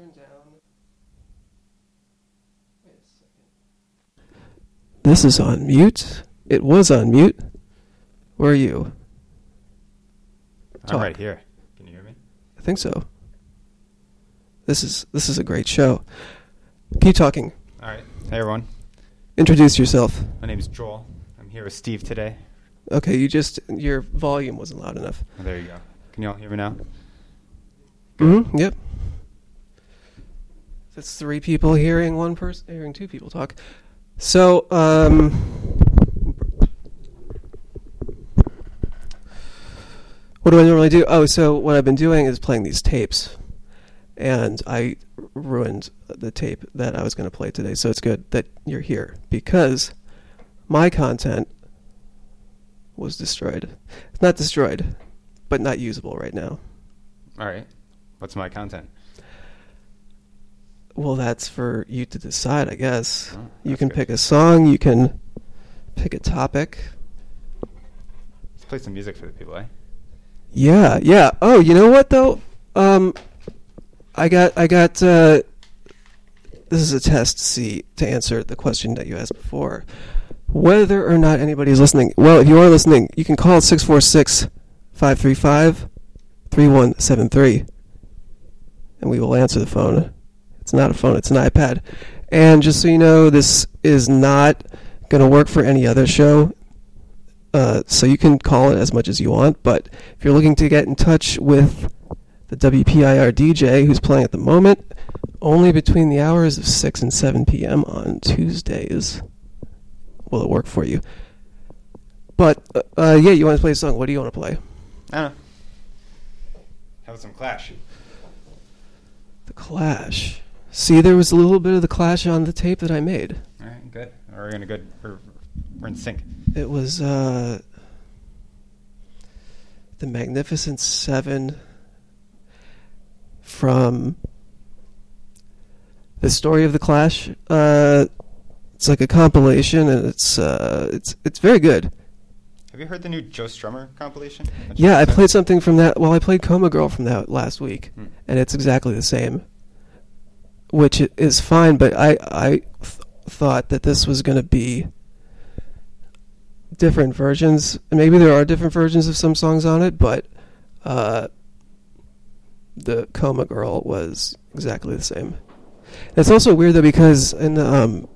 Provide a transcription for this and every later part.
I turned down. Wait a second. This is on mute. It was on mute. Where are you? I'm right here. Can you hear me? I think so. This is this is a great show. Keep talking. All right. Hey, everyone. Introduce yourself. My name is Joel. I'm here with Steve today. Okay, you just your volume wasn't loud enough. Oh, there you go. Can you all hear me now? Mm-hmm. Yep. That's three people hearing one person hearing two people talk. So, um, what do I normally do? Oh, so what I've been doing is playing these tapes, and I ruined the tape that I was going to play today. So it's good that you're here because my content was destroyed. It's not destroyed, but not usable right now. All right. What's my content? Well, that's for you to decide, I guess. Oh, you can good. pick a song, you can pick a topic. Let's play some music for the people, eh? Yeah, yeah. Oh, you know what though? Um I got I got uh this is a test to see to answer the question that you asked before. Whether or not anybody's listening. Well, if you are listening, you can call 646 535 3173 and we will answer the phone. It's not a phone, it's an iPad. And just so you know, this is not going to work for any other show. Uh, so you can call it as much as you want, but if you're looking to get in touch with the WPIR DJ who's playing at the moment, only between the hours of 6 and 7 p.m. on Tuesdays. Will it work for you? But, uh, uh, yeah, you want to play a song. What do you want to play? I don't know. Have some clash. The Clash. See, there was a little bit of the Clash on the tape that I made. All right, good. We're in a good. We're, we're in sync. It was uh, the Magnificent Seven from the story of the Clash. Uh, it's like a compilation, and it's uh, it's it's very good. Have you heard the new Joe Strummer compilation? Yeah, I played something from that. Well, I played Coma Girl from that last week, Hmm. and it's exactly the same, which is fine. But I I th- thought that this was going to be different versions. Maybe there are different versions of some songs on it, but uh, the Coma Girl was exactly the same. It's also weird though because in the um,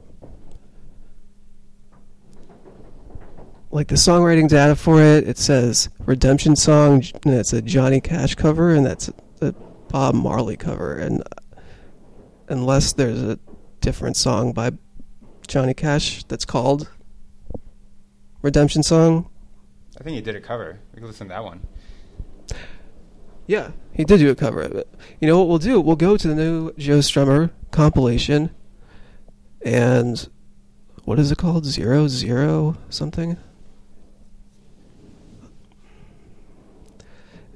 like the songwriting data for it, it says Redemption Song, and it's a Johnny Cash cover, and that's a Bob Marley cover. And unless there's a different song by Johnny Cash that's called Redemption Song, I think he did a cover. We can listen to that one. yeah, he did do a cover of it. You know what we'll do? We'll go to the new Joe Strummer compilation, and what is it called? Zero Zero something.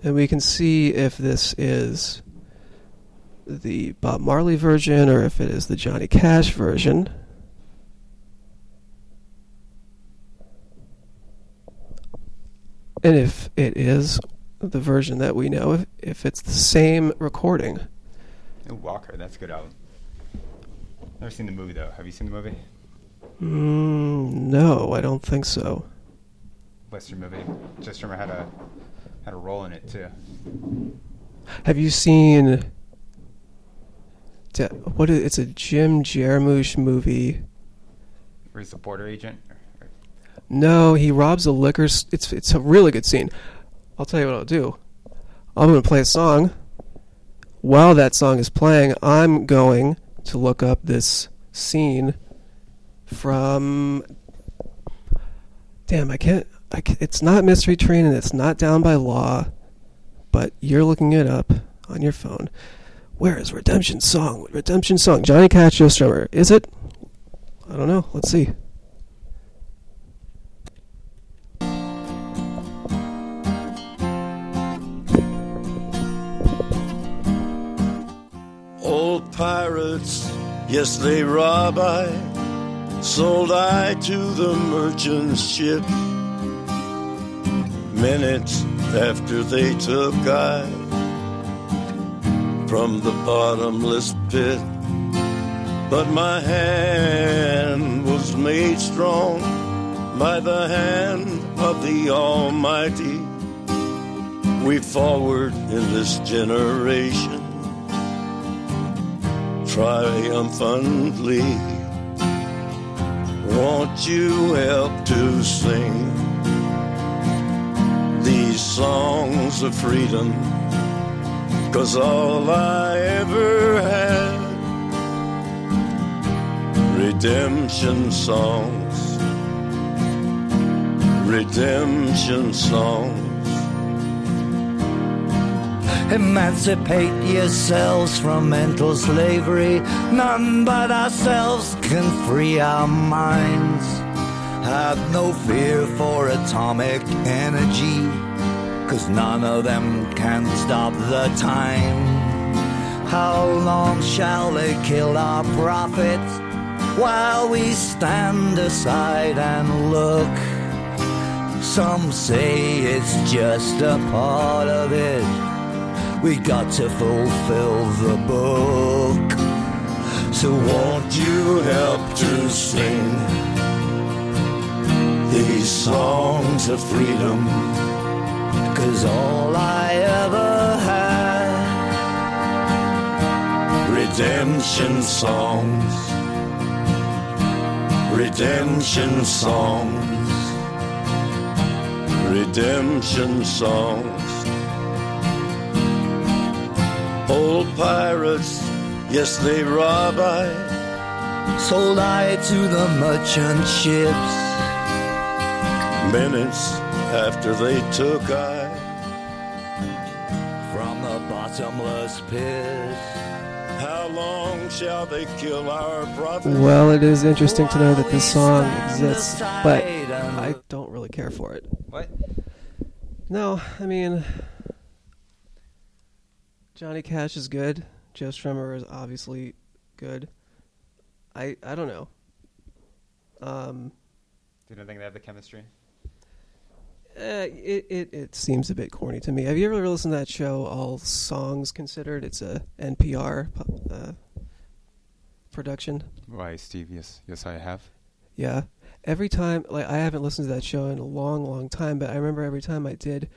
And we can see if this is the Bob Marley version or if it is the Johnny Cash version. And if it is the version that we know, if, if it's the same recording. Ooh, Walker, that's a good album. Never seen the movie though. Have you seen the movie? Mm, no, I don't think so. Western movie. Joe Strummer had a had a role in it too. Have you seen? Da- What is, it's a Jim Jarmusch movie. Where he's the border agent. Or- or- No, he robs a liquor. s- It's it's a really good scene. I'll tell you what I'll do. I'm going to play a song. While that song is playing, I'm going to look up this scene from. Damn, I can't. I can't it's not Mystery Train and it's not Down by Law, but you're looking it up on your phone. Where is Redemption Song? Redemption Song. Johnny Cash, Joe Strummer. Is it? I don't know. Let's see. Old pirates, yes, they rob I. Sold I to the merchant ship. Minutes after they took I from the bottomless pit. But my hand was made strong by the hand of the Almighty. We forward in this generation triumphantly. Won't you help to sing these songs of freedom? Cause all I ever had, redemption songs, redemption songs. Emancipate yourselves from mental slavery. None but ourselves can free our minds. Have no fear for atomic energy, cause none of them can stop the time. How long shall they kill our prophets while we stand aside and look? Some say it's just a part of it. We got to fulfill the book. So won't you help to sing these songs of freedom? Cause all I ever had, redemption songs, redemption songs, redemption songs Old pirates, yes, they rob I. Sold I to the merchant ships. Minutes after they took I. From the bottomless pit. How long shall they kill our prophets? Well, it is interesting to know that this song exists, but I don't really care for it. What? No, I mean, Johnny Cash is good. Joe Strummer is obviously good. I I don't know. Um, You don't think they have the chemistry? Eh, it, it it seems a bit corny to me. Have you ever listened to that show, All Songs Considered? It's a NPR uh, production. Why, Steve? Yes, yes, I have. Yeah. Every time, like, I haven't listened to that show in a long, long time, but I remember every time I did,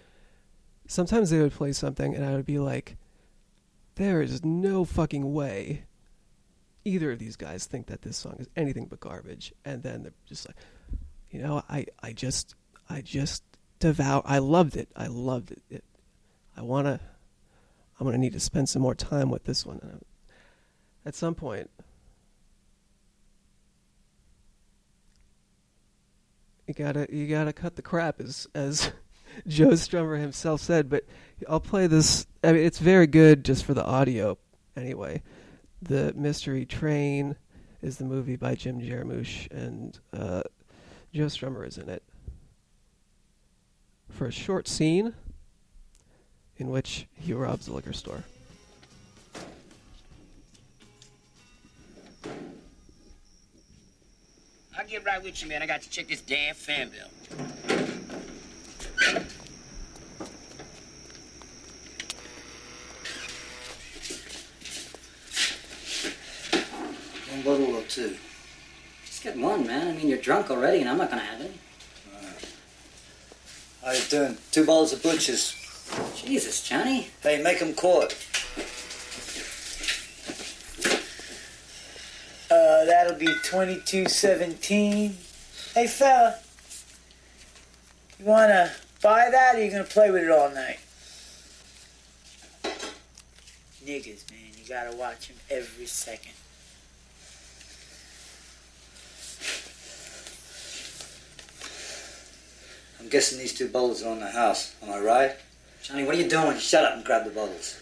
sometimes they would play something and I would be like, there is no fucking way either of these guys think that this song is anything but garbage. And then they're just like, you know, I, I just, I just devour, I loved it. I loved it. it I want to, I'm going to need to spend some more time with this one. At some point, you gotta you gotta cut the crap as as Joe Strummer himself said. But I'll play this. I mean, it's very good just for the audio. Anyway, the Mystery Train is the movie by Jim Jarmusch, and uh, Joe Strummer is in it for a short scene in which he robs a liquor store. I'll get right with you, man. I got to check this damn fan bill. One bottle or two? Just get one, man. I mean, you're drunk already, and I'm not gonna have any. How you doing? Two bottles of butchers. Jesus, Johnny. Hey, make 'em quart. Uh, that'll be 2217. Hey, fella. You wanna buy that or you gonna play with it all night? Niggas, man, you gotta watch them every second. I'm guessing these two bottles are on the house. Am I right? Johnny, what are you doing? Shut up and grab the bottles.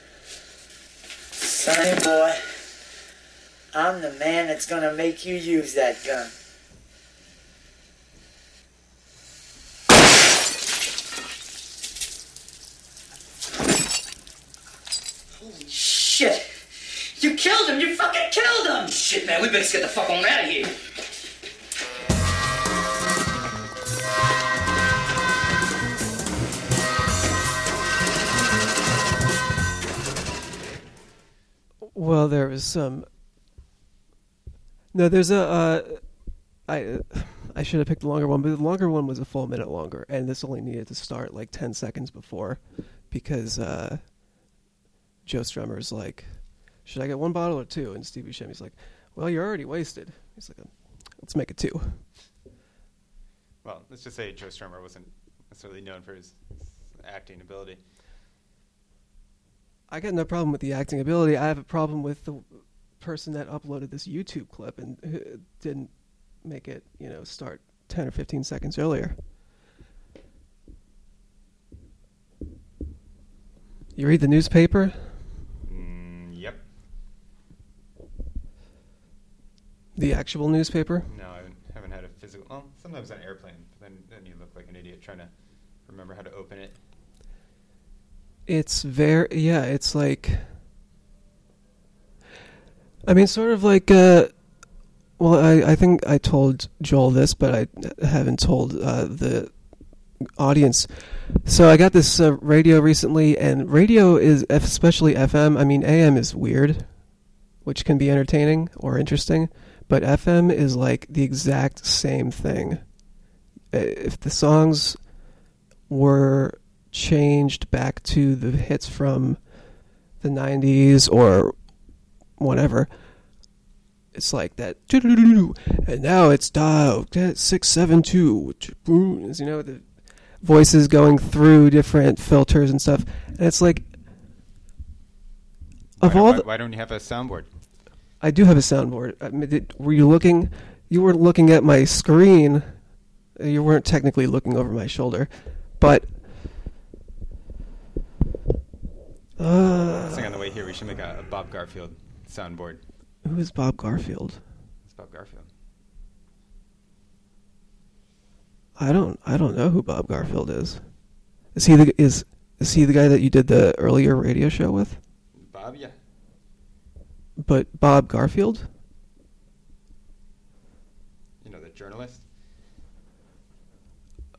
Sonny boy, I'm the man that's gonna make you use that gun. Holy shit! You killed him! You fucking killed him! Shit, man, we better get the fuck on out of here. Well, there was some. No, there's a. Uh, I I should have picked the longer one, but the longer one was a full minute longer, and this only needed to start like ten seconds before, because uh, Joe Strummer's like, "Should I get one bottle or two? And Steve Buscemi's like, "Well, you're already wasted." He's like, "Let's make it two. Well, let's just say Joe Strummer wasn't necessarily known for his acting ability. I got no problem with the acting ability. I have a problem with the person that uploaded this YouTube clip and didn't make it, you know, start 10 or 15 seconds earlier. You read the newspaper? Mm, yep. The actual newspaper? No, I haven't, had a physical. Well, sometimes on an airplane, but then, then you look like an idiot trying to remember how to open it. It's very yeah. It's like I mean, sort of like uh, well, I I think I told Joel this, but I haven't told uh, the audience. So I got this uh, radio recently, and radio is especially FM. I mean, AM is weird, which can be entertaining or interesting, but FM is like the exact same thing. Uh, If the songs were changed back to the hits from the 90s or whatever. It's like that, and now it's dial six seven two. You know the voices going through different filters and stuff, and it's like Of why, all why, the- why don't you have a soundboard? I do have a soundboard. I mean, did, were you looking? You weren't looking at my screen. You weren't technically looking over my shoulder, but. I Uh, think on the way here we should make a, a Bob Garfield soundboard. who is Bob Garfield? It's Bob Garfield. I don't. I don't know who Bob Garfield is. Is he the is is he the guy that you did the earlier radio show with? Bob, yeah. But Bob Garfield? You know the journalist.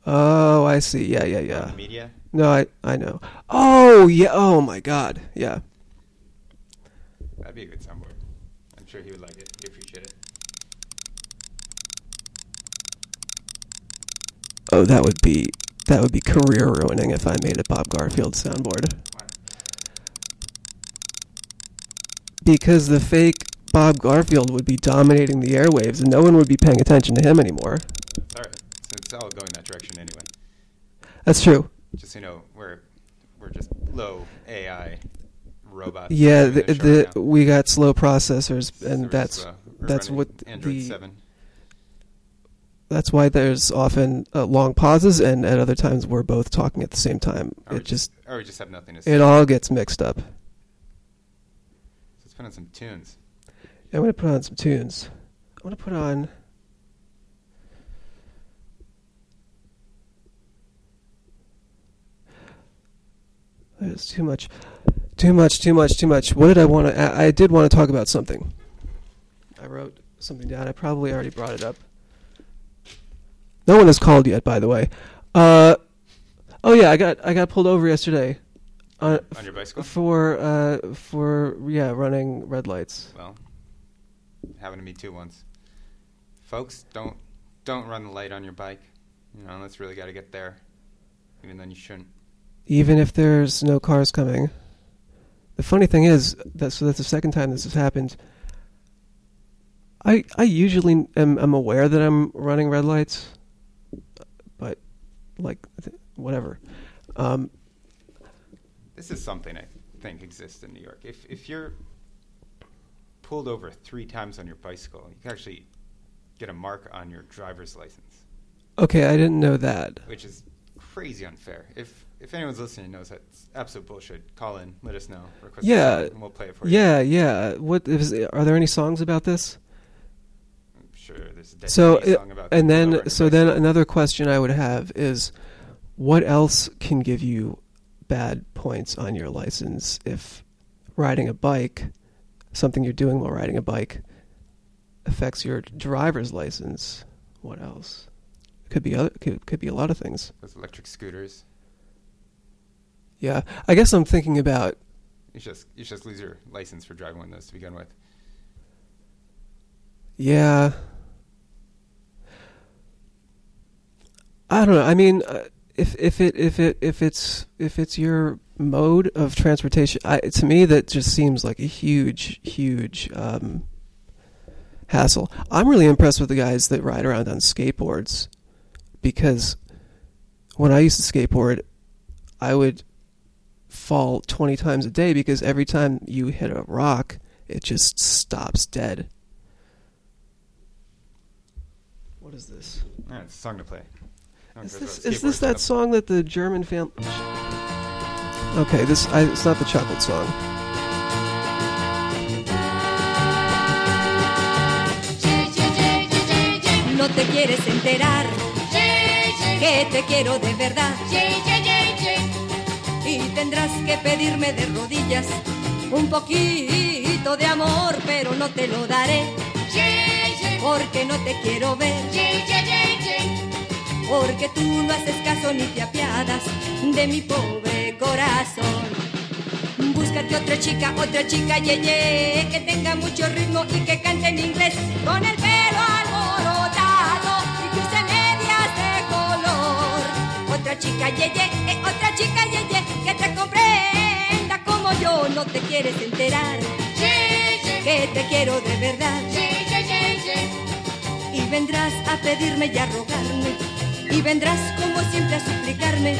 Oh, I see. Yeah, yeah, yeah. The media. No, I I know. Oh, yeah. Oh my God. Yeah. That'd be a good soundboard. I'm sure he would like it. He'd appreciate it. Oh, that would be that would be career ruining if I made a Bob Garfield soundboard. Why? Because the fake Bob Garfield would be dominating the airwaves and no one would be paying attention to him anymore. All right. So it's all going that direction anyway. That's true. Just so you know, we're we're just low AI robots. Yeah, the, the we got slow processors So and that's uh, we're that's what Android the seven. that's why there's often uh, long pauses and at other times we're both talking at the same time. Or we It just or we just have nothing to say. it all gets mixed up. Let's put on some tunes. I'm gonna put on some tunes. I'm gonna put on. There's too much, too much, too much, too much. What did I want to? I, I did want to talk about something. I wrote something down. I probably already brought it up. No one has called yet, by the way. Uh, oh yeah, I got I got pulled over yesterday. Uh, On your bicycle? for uh for yeah running red lights. Well, happened to me too once. Folks, don't don't run the light on your bike. You know, unless you really got to get there. Even then, you shouldn't. Even if there's no cars coming. The funny thing is that so that's the second time this has happened. I I usually am, am aware that I'm running red lights, but like whatever. Um, This is something I think exists in New York. If if you're pulled over three times on your bicycle, you can actually get a mark on your driver's license, okay, I didn't know that. which is crazy unfair. If if anyone's listening knows that's absolute bullshit, call in, let us know, request Yeah, and we'll play it for you. yeah, yeah. What is? Are there any songs about this? I'm sure there's a So Kennedy song about and pulled over on then so then another question I would have is, what else can give you bad points on your license if riding a bike, something you're doing while riding a bike, affects your driver's license? What else? Could be other. Could, could be a lot of things. those electric scooters. Yeah, I guess I'm thinking about. You just you just lose your license for driving one of those to begin with. Yeah. I don't know. I mean, uh, if if it if it if it's if it's your mode of transportation, I, to me that just seems like a huge huge um, hassle. I'm really impressed with the guys that ride around on skateboards because when I used to skateboard, I would fall 20 times a day because every time you hit a rock, it just stops dead. What is this? All right, it's a song to play. No Is this, is this that enough. song that the German family. Okay, this I, it's not the chocolate song. No te quieres enterar que te quiero de verdad. Tendrás que pedirme de rodillas un poquito de amor, pero no te lo daré. Porque no te quiero ver. Porque tú no haces caso ni te apiadas de mi pobre corazón. Búscate otra chica, otra chica yeye, que tenga mucho ritmo y que cante en inglés con el pelo alborotado y use medias de color. Otra chica yeye, eh, otra chica yeye, que te comprenda como yo no te quieres enterar. Que te quiero de verdad. Y vendrás a pedirme y a rogarme. Y vendrás como siempre a suplicarme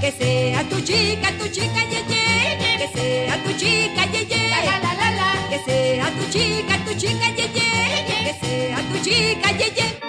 Que sea tu chica, tu chica, ye, ye. Que sea tu chica, ye, ye. Que sea tu chica, tu chica, ye, ye. Que sea tu chica, ye. Ye,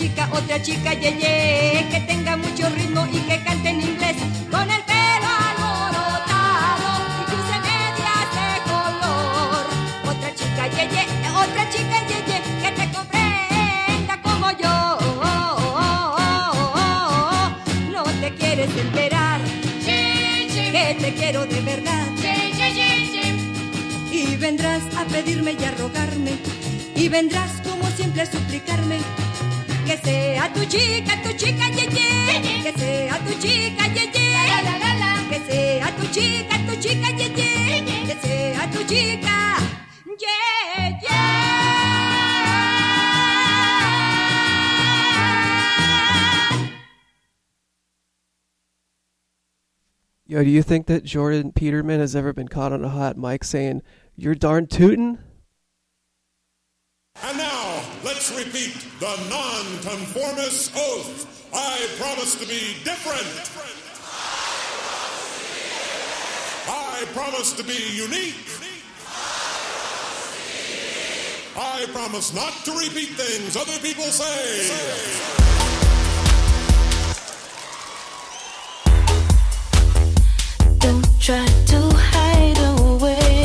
chica, otra chica, ye, ye, que tenga mucho ritmo y que cante en inglés con el pelo alborotado y use medias de color. Otra chica, ye, ye, otra chica, ye, ye, que te comprenda como yo. No te quieres enterar que te quiero de verdad. Y vendrás a pedirme y a rogarme. Y vendrás como siempre a suplicarme. Que sea tu chica, tu chica, ye, ye. Que sea tu chica, ye, ye. Que sea tu chica, tu chica, ye, ye. Que sea tu chica, ye. Yo, do you think that Jordan Peterman has ever been caught on a hot mic saying, You're darn tootin'? And now, let's repeat the nonconformist oath. I promise to be different. I promise to be unique. I promise not to repeat things other people say. Don't try to hide away.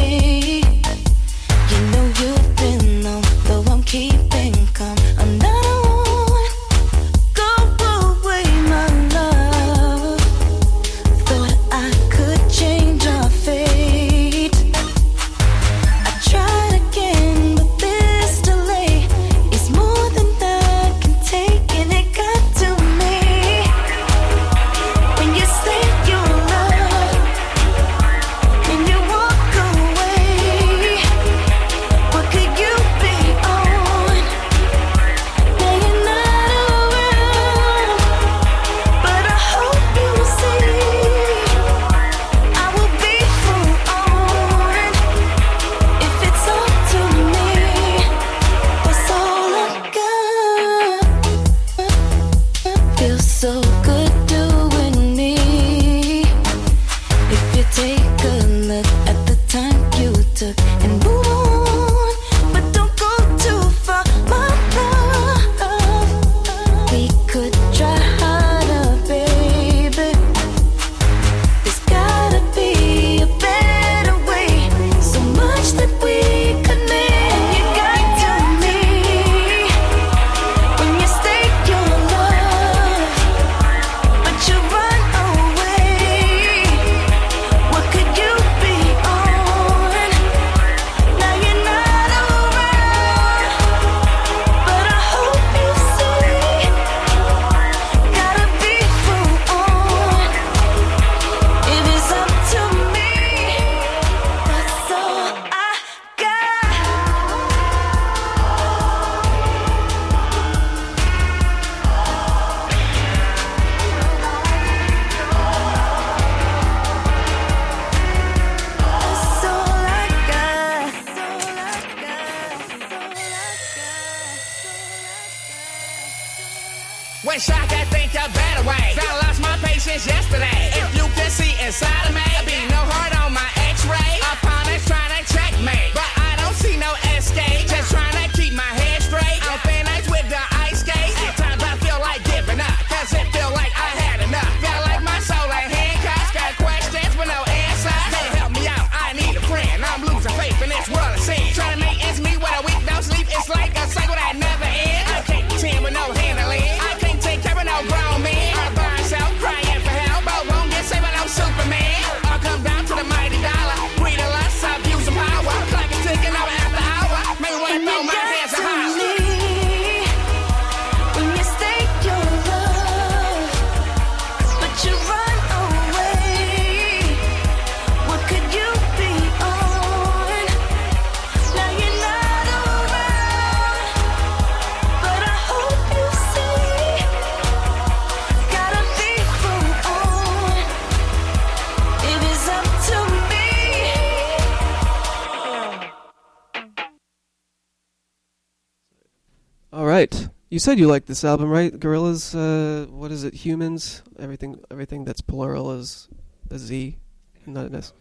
Said you like this album, right? Gorillaz. Uh, what is it? Humanz. Everything. Everything that's plural is a Z, not an S.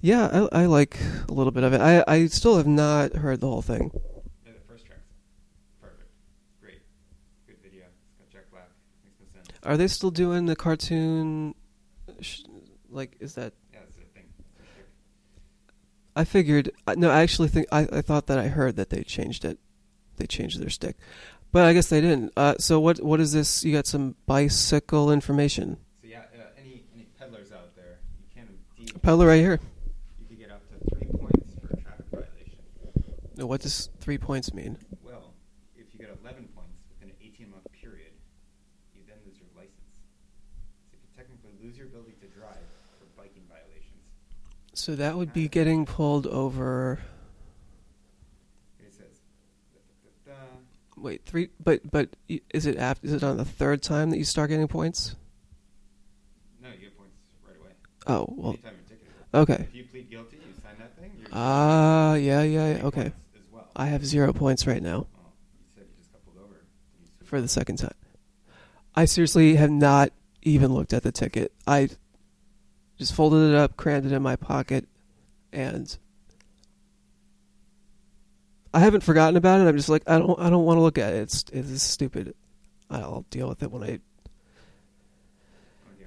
Yeah, I, I like a little bit of it. I I still have not heard the whole thing. Yeah, the first track's perfect. Great. Good video. Got Jack Black. Makes no sense. Are they still doing the cartoon? Sh- like, is that? Yeah, that's the thing. I figured. No, I actually think I, I thought that I heard that they changed it. They changed their stick, but I guess they didn't. Uh, so what what is this? You got some bicycle information. So yeah, uh, any any peddlers out there, you can indeed. Peddler right here. You could get up to three points for a traffic violation. Now, What does three points mean? Well, if you get 11 points within an 18 month period, you then lose your license. So you can technically lose your ability to drive for biking violations. So that would be getting pulled over. Wait, three. But but is it after? Is it on the third time that you start getting points? no, you get points right away. Oh well. Anytime you're ticketed. Okay. If you plead guilty, you sign that thing. Ah, yeah, yeah, yeah. Okay. as well. I have zero points right now Well, you said you just got over. You for the second time. I seriously have not even looked at the ticket. I just folded it up, crammed it in my pocket, and I haven't forgotten about it. I'm just like I don't I don't want to look at it. It's it is stupid. I'll deal with it when I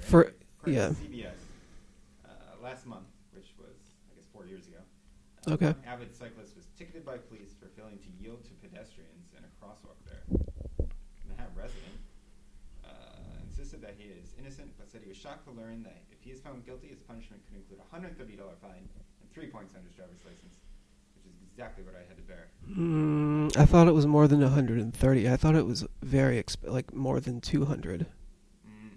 For- yeah. CBS, uh, last month, which was I guess four years ago, uh, Okay. an avid cyclist was ticketed by police for failing to yield to pedestrians in a crosswalk there. and Manhattan resident uh, insisted that he is innocent, but said he was shocked to learn that if he is found guilty, his punishment could include a hundred thirty dollar fine and three points on his driver's license, which is exactly what I had to bear. Mm, I thought it was more than 130. I thought it was very exp- like more than 200. Mm,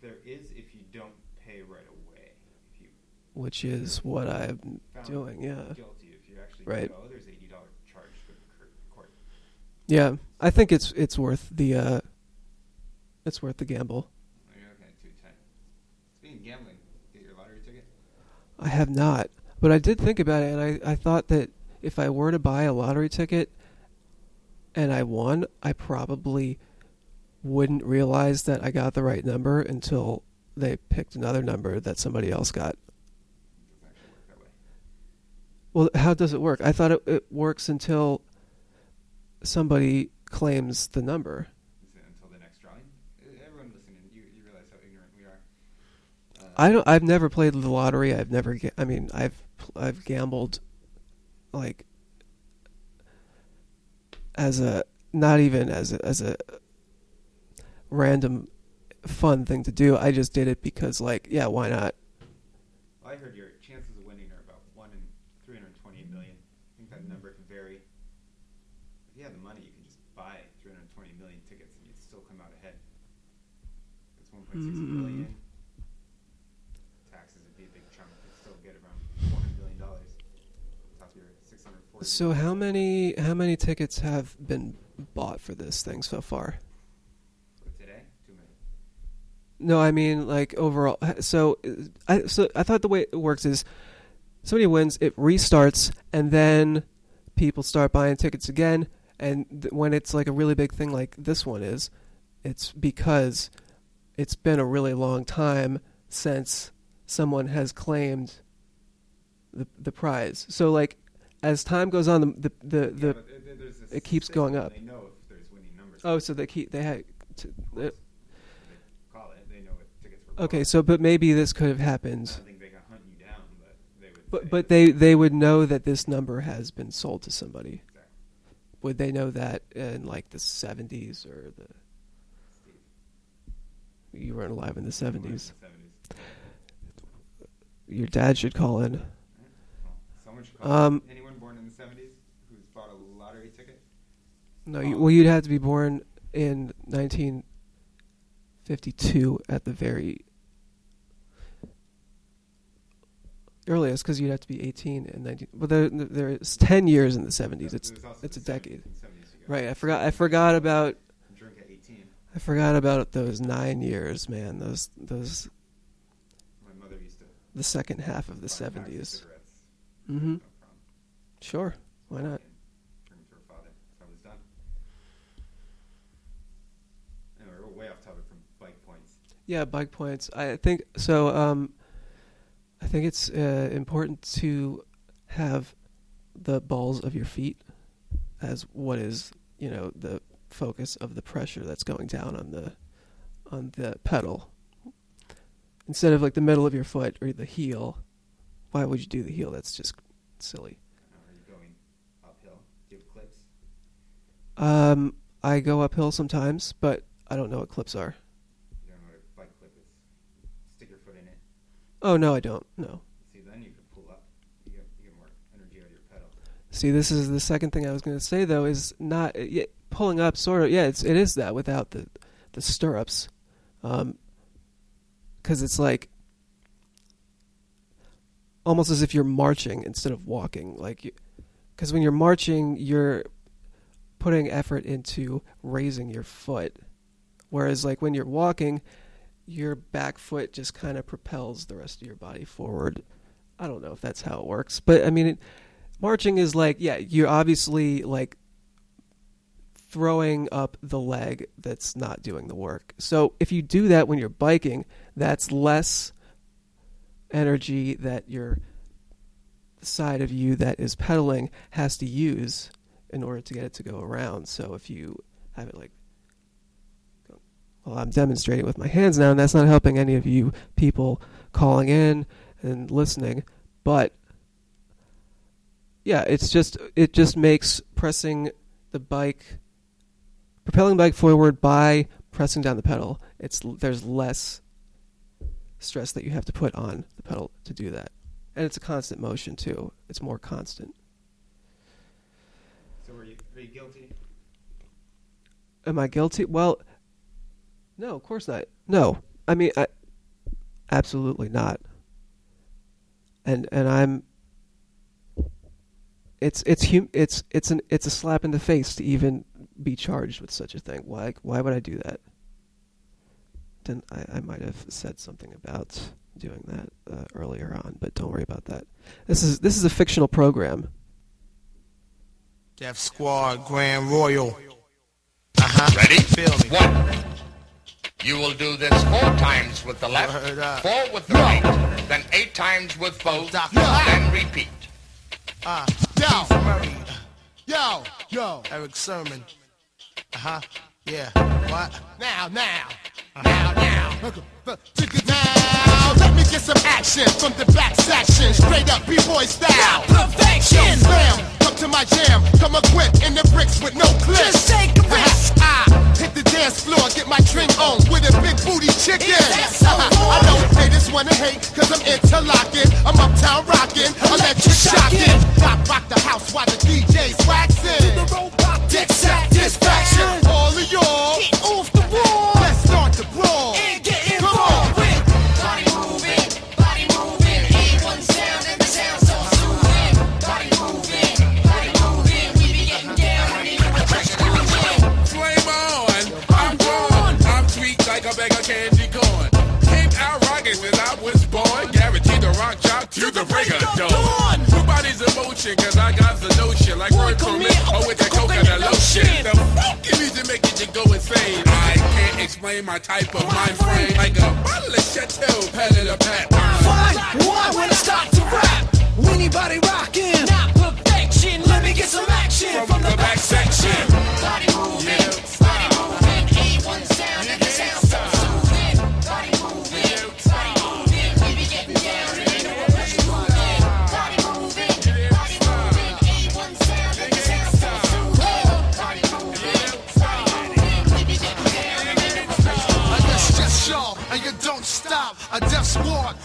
there is if you don't pay right away. If you which is what I'm doing. Yeah, guilty, if you actually Right. go, there's eighty dollar charge to cur- court. yeah. I think it's it's worth the uh, it's worth the gamble. Oh, You're looking at two ten. Speaking of gambling, get your lottery ticket. I have not, but I did think about it, and I I thought that if I were to buy a lottery ticket and I won, I probably wouldn't realize that I got the right number until they picked another number that somebody else got. It doesn't actually work that way. Well, how does it work? I thought it, it works until somebody claims the number. Until the next drawing? Uh, Everyone listening, you, you realize how ignorant we are. Uh, I don't. I've never played the lottery. I've never. I mean, I've I've gambled, like, as a not even as a, as a random fun thing to do. I just did it because, like, yeah, why not? I heard your chances of winning are about one in three hundred twenty-eight million. I think that number can vary. If you had the money, you can just buy three hundred twenty million tickets, and you'd still come out ahead. It's one point six Mm. billion. Taxes would be a big chunk. You'd still get around four hundred billion dollars. Top of your six hundred forty. So how many how many tickets have been bought for this thing so far? today? Too many. No, I mean like overall. So I so I thought the way it works is somebody wins, it restarts, and then people start buying tickets again. And th- when it's like a really big thing like this one is, it's because it's been a really long time since someone has claimed the the prize. So like as time goes on, the the the, the it keeps going up. They know if there's winning numbers. Oh, so they keep they had. To, They call it. They know what tickets were. okay, so but maybe this could have happened. don't think they can hunt you down, but they would. But but they they would know that this number has been sold to somebody. Exactly. Would they know that in like the seventies or the? You weren't alive in the seventies. 70s. Your dad should call in. Well, someone should call Um, in the 70s who's bought a lottery ticket. No, you, well, you'd have to be born in nineteen fifty-two at the very earliest, because you'd have to be eighteen in nineteen. But there, there's ten years in the seventies. It's it's a decade. and 70s you got. Right. I forgot. I forgot about. Drink at 18. I forgot about those nine years, man. Those those My mother used to. the second half of the buy packs of seventies. cigarettes. Mm-hmm. Sure. Why not? And Bring them to her father. That's how it was done. Yeah, bike points. I think so. Um, I think it's uh, important to have the balls of your feet as what is you know the focus of the pressure that's going down on the on the pedal instead of like the middle of your foot or the heel. Why would you do the heel? That's just silly. Are you going uphill? Do you have clips? Um, I go uphill sometimes, but I don't know what clips are. You don't know what a bike clip is. Stick your foot in it. Oh no, I don't. No. See, then you can pull up. You get, you get more energy out of your pedal. See, this is the second thing I was going to say though is not uh, yeah, pulling up. Sort of, yeah, it's it is that without the the stirrups, um, because it's like almost as if you're marching instead of walking. Like, because when you're marching, you're putting effort into raising your foot, whereas like when you're walking, your back foot just kind of propels the rest of your body forward. I don't know if that's how it works, but I mean, it, marching is like yeah, you're obviously like throwing up the leg that's not doing the work. So if you do that when you're biking, that's less energy that your side of you that is pedaling has to use in order to get it to go around. So if you have it like well, I'm demonstrating with my hands now, and that's not helping any of you people calling in and listening. But yeah, it's just it just makes pressing the bike, propelling the bike forward by pressing down the pedal. It's there's less stress that you have to put on the pedal to do that, and it's a constant motion too. It's more constant. So are you, are you guilty? Am I guilty? Well, no, of course not. No, I mean, I absolutely not. And and I'm. It's it's hum, it's it's an it's a slap in the face to even be charged with such a thing. Why why would I do that? Then I, I might have said something about doing that uh, earlier on, but don't worry about that. This is this is a fictional program. Def Squad, Grand Royal. Uh-huh. Ready? Feel me. One. You will do this four times with the left, four with the right, then eight times with both, then repeat. Uh, Yo. Yo, Yo. Erick Sermon. Uh huh. Yeah. What? Now, now. Now, now. Now, let me get some action from the back section. Straight up B-boy style. Perfection. Yo, to my jam. Come equipped in the bricks with no clips. Just take a uh-huh. risk. I hit the dance floor, get my drink on with a big booty chicken. So uh-huh. I know haters wanna hate, cause I'm interlocking. I'm uptown rocking, electric shocking. Rock, rock the house while the DJ's waxing. Dick sack distraction. All of y'all. Get off the wall. Let's start the brawl. Break of dawn. Nobody's emotion, cause I got the notion. Like word from me, or with that coconut lotion. The funky music making you go insane. I can't explain my type of mind frame. Like a bottle of Chateau, pat it a pat. Why? Why when I start to rap? Anybody rocking? Not perfection. Let me get some action From the back section. Body moving, body squad,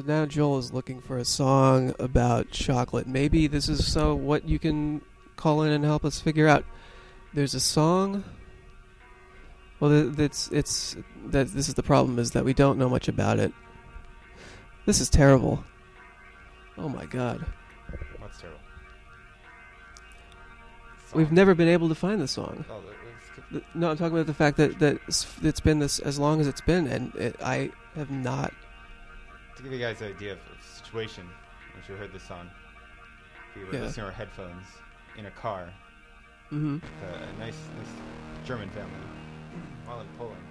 So now Joel is looking for a song about chocolate. Maybe this is so what you can call in and help us figure out. There's a song. Well, th- it's it's that this is the problem is that we don't know much about it. This is terrible. Oh my god. What's terrible? We've never been able to find the song. Oh, that- that's good. Th- No, I'm talking about the fact that that it's- it's been this as long as it's been, and it, I have not. To give you guys an idea of the situation, once you heard this song, if you were Yeah. listening to our headphones in a car, Mhm. with a nice, nice German family while in Poland,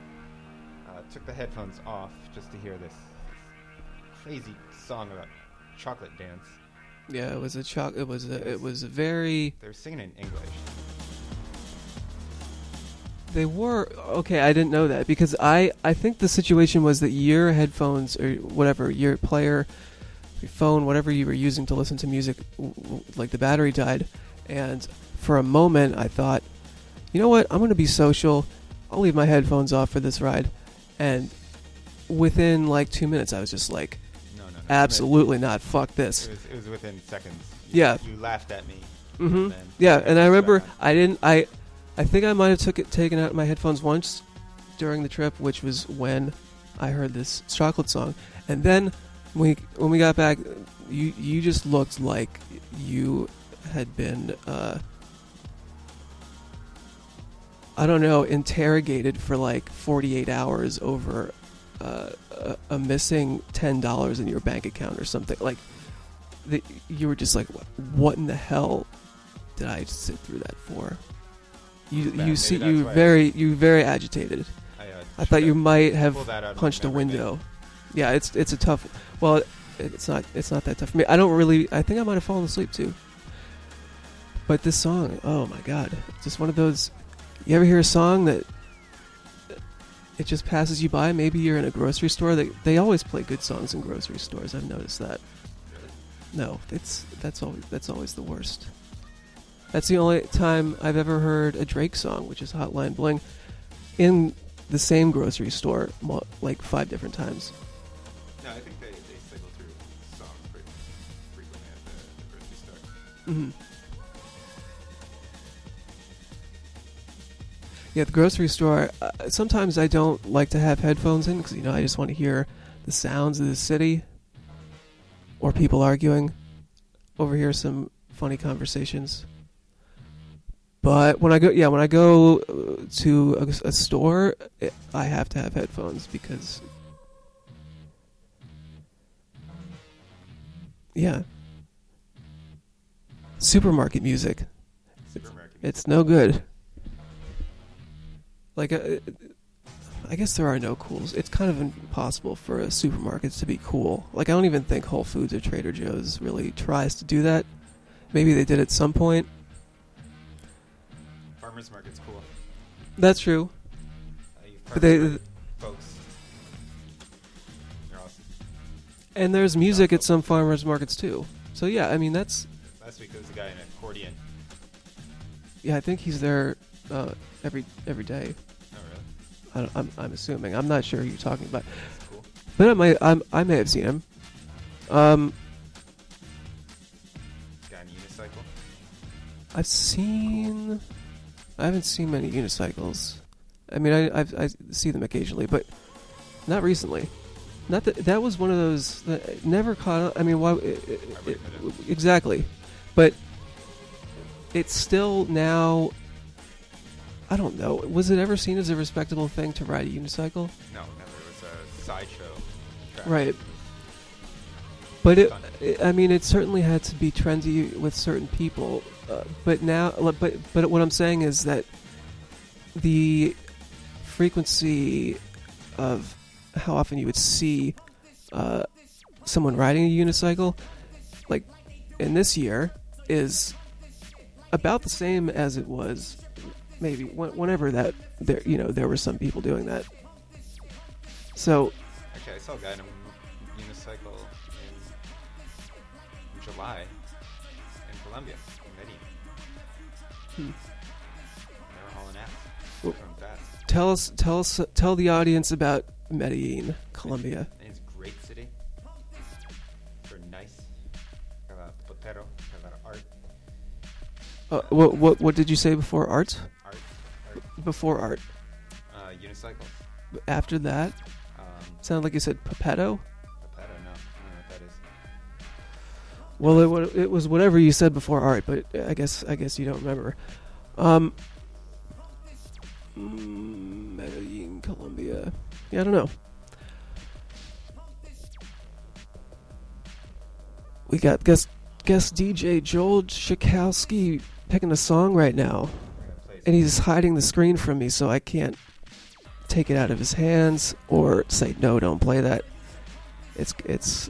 uh, took the headphones off just to hear this crazy song about chocolate dance. Yeah, it was a choc. It was a. It was a very. They were singing in English. They were okay. I didn't know that because I I think the situation was that your headphones or whatever your player, your phone, whatever you were using to listen to music, like the battery died, and for a moment I thought, you know what, I'm going to be social. I'll leave my headphones off for this ride, and within like two minutes I was just like, No, no, no. absolutely not. Fuck this. It was, it was within seconds. Yeah. You laughed at me. hmm and Yeah, and I remember I didn't. I, I think I might have took it taken out my headphones once during the trip, which was when I heard this chocolate song, and then we when we got back, you you just looked like you had been. Uh, I don't know, interrogated for like 48 hours over uh, a, a missing $10 in your bank account or something. Like, the, you were just like, "What- what in the hell did I sit through that for? You you see you very you very agitated. I, uh, I thought you might have pulled that out of my punched a window. Yeah, it's it's a tough. Well, it's not it's not that tough for me. I don't really. I think I might have fallen asleep too. But this song, oh my god, just one of those. You ever hear a song that it just passes you by? Maybe you're in a grocery store. They they always play good songs in grocery stores. I've noticed that. No, it's that's always that's always the worst. That's the only time I've ever heard a Drake song, which is Hotline Bling, in the same grocery store like five different times. No, I think they, they cycle through songs pretty frequently at the, the grocery store. hmm Yeah, the grocery store. Uh, sometimes I don't like to have headphones in because you know I just want to hear the sounds of the city or people arguing. Overhear some funny conversations. But when I go, yeah, when I go uh, to a, a store, it, I have to have headphones because, yeah, supermarket music. Supermarket It's no good. Like, uh, I guess there are no cools. It's kind of impossible for a supermarket to be cool. Like, I don't even think Whole Foods or Trader Joe's really tries to do that. Maybe they did at some point. Farmers market's cool. That's true. Uh, But they- market folks. They're awesome. And there's music at some farmers markets too. So yeah, I mean that's Last week there was a guy in an accordion. yeah. I think he's there uh, every every day. Oh, really? I don't, I'm I'm assuming. I'm not sure who you're talking about. cool. But I might I'm, I may have seen him. Um, Guy in a unicycle. I've seen. I haven't seen many unicycles. I mean, I I've, I see them occasionally, but not recently. Not that that was one of those that never caught. I mean, why? It, it, it- exactly, but it's still now. I don't know. Was it ever seen as a respectable thing to ride a unicycle? No, never. It was a sideshow. track. Right. But it, it- I mean, it certainly had to be trendy with certain people. But now, but but what I'm saying is that the frequency of how often you would see uh, someone riding a unicycle, like in this year, is about the same as it was maybe whenever that there you know there were some people doing that. So Okay, I saw a guy in a unicycle in July tell us, tell us, tell the audience about Medellin, Colombia. It's a great city. For nice. Uh, have a potero. Have art. Uh, what what what did you say before art? Art. art. Before art. Uh, unicycles. After that. Um, Sounded like you said papetto. Well, it, it, was whatever you said before art, but I guess I guess you don't remember. Um, Mm, Medellin, Colombia. Yeah, I don't know. We got guest guest DJ Joel Shakowski picking a song right now, and he's hiding the screen from me, so I can't take it out of his hands or say no, don't play that. It's it's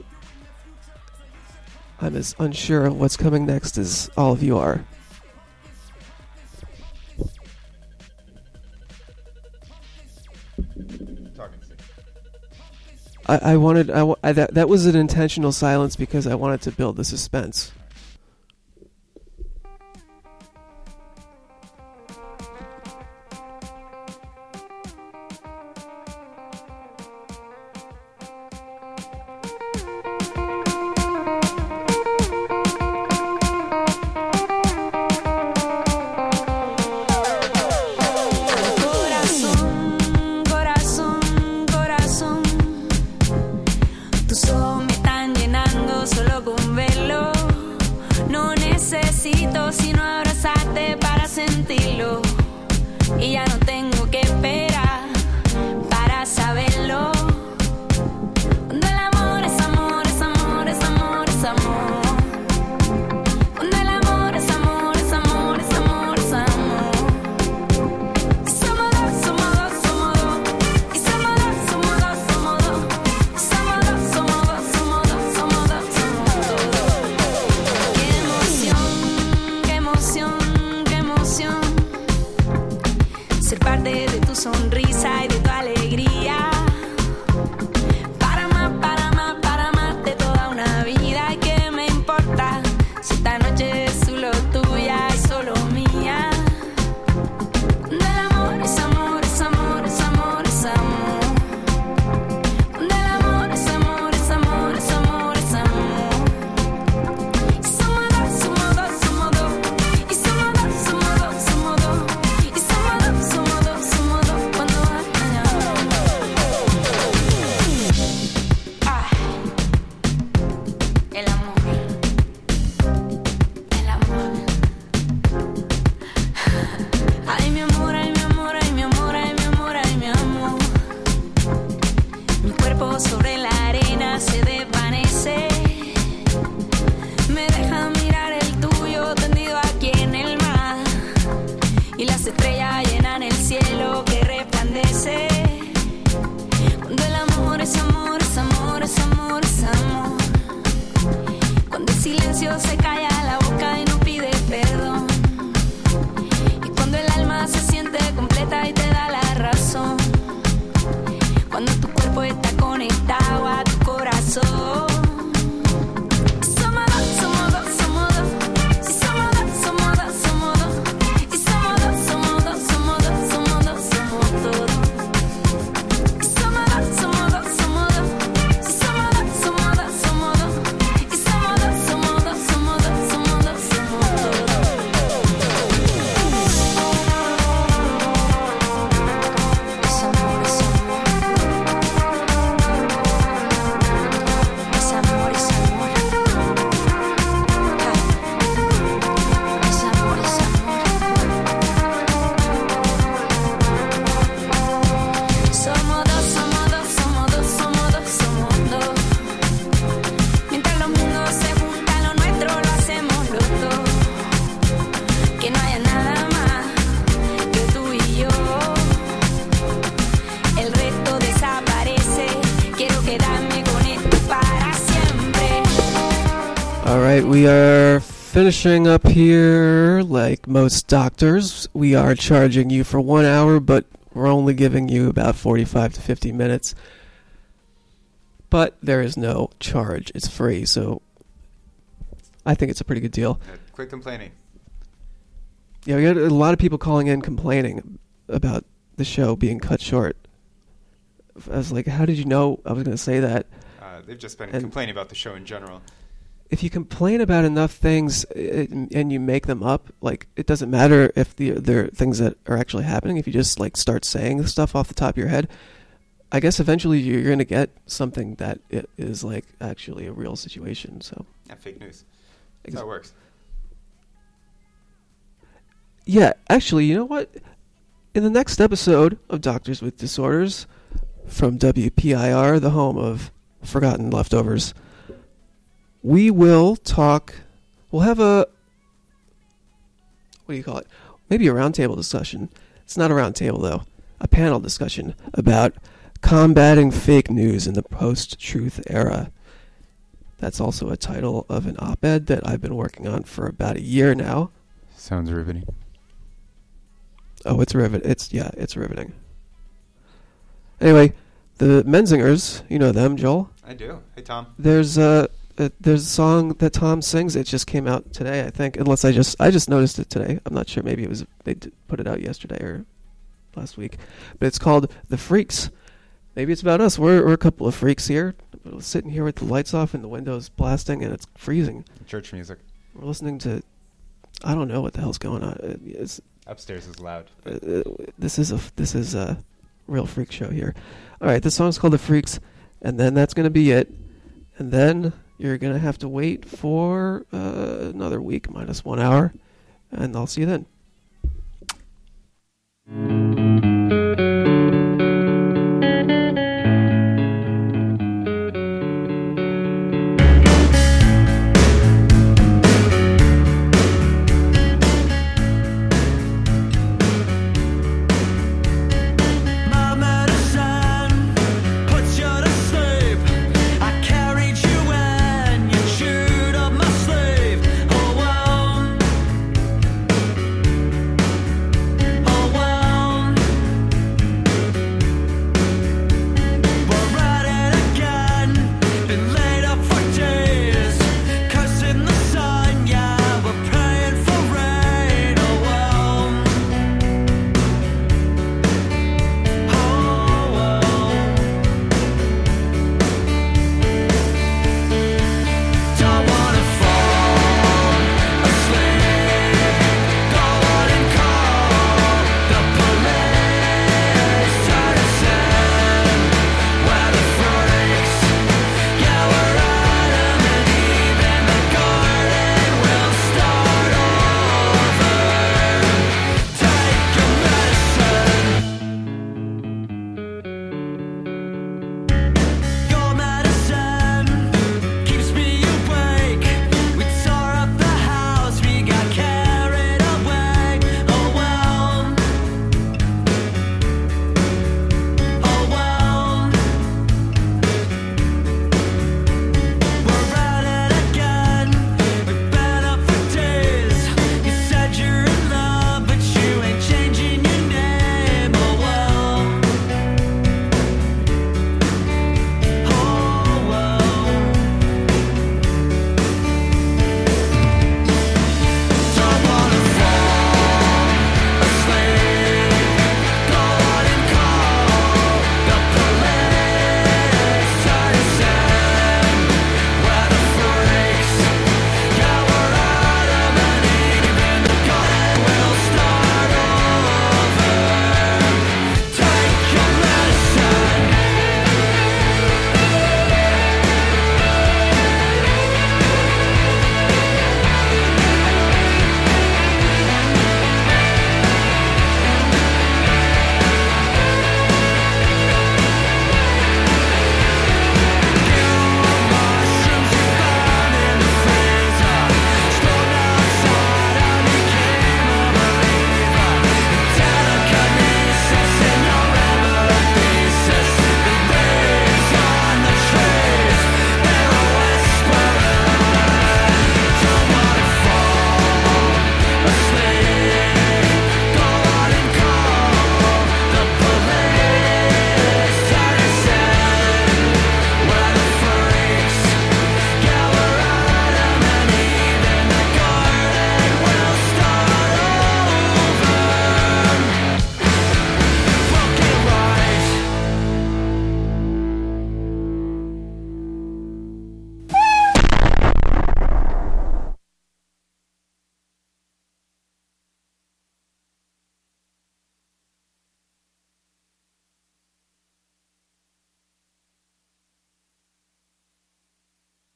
I'm as unsure of what's coming next as all of you are. I, I wanted I, I- that that was an intentional silence because I wanted to build the suspense. Finishing up here. Like most doctors, we are charging you for one hour, but we're only giving you about 45 to 50 minutes. But there is no charge, it's free, so I think it's a pretty good deal. Quit complaining. Yeah, we got a lot of people calling in complaining about the show being cut short. I was like, how did you know I was going to say that? Uh, they've just been And- complaining about the show in general. If you complain about enough things it, and you make them up, like it doesn't matter if the they're things that are actually happening. If you just like start saying stuff off the top of your head, I guess eventually you're going to get something that is like actually a real situation. So Yeah, fake news. That's how it works. yeah, actually, you know what? In the next episode of Doctors with Disorders from WPIR, the home of Forgotten Leftovers, we will talk. We'll have a. What do you call it? Maybe a roundtable discussion. It's not a roundtable, though. A panel discussion about combating fake news in the post truth era. That's also a title of an op ed that I've been working on for about a year now. Sounds riveting. Oh, it's rivet. It's yeah, it's riveting. Anyway, the Menzingers, you know them, Joel. I do. Hey, Tom. There's a, a there's a song that Tom sings. It just came out today, I think. Unless I just I just noticed it today. I'm not sure. Maybe it was they d- put it out yesterday or last week. But it's called "The Freaks." Maybe it's about us. We're we're a couple of freaks here, We're sitting here with the lights off and the windows blasting, and it's freezing. Church music. We're listening to I don't know what the hell's going on. It- It's Upstairs is loud. uh, uh, this is a this is a real freak show here. All right, this song's called "The Freaks," and then that's gonna be it. And then you're gonna have to wait for uh, another week minus one hour, and I'll see you then.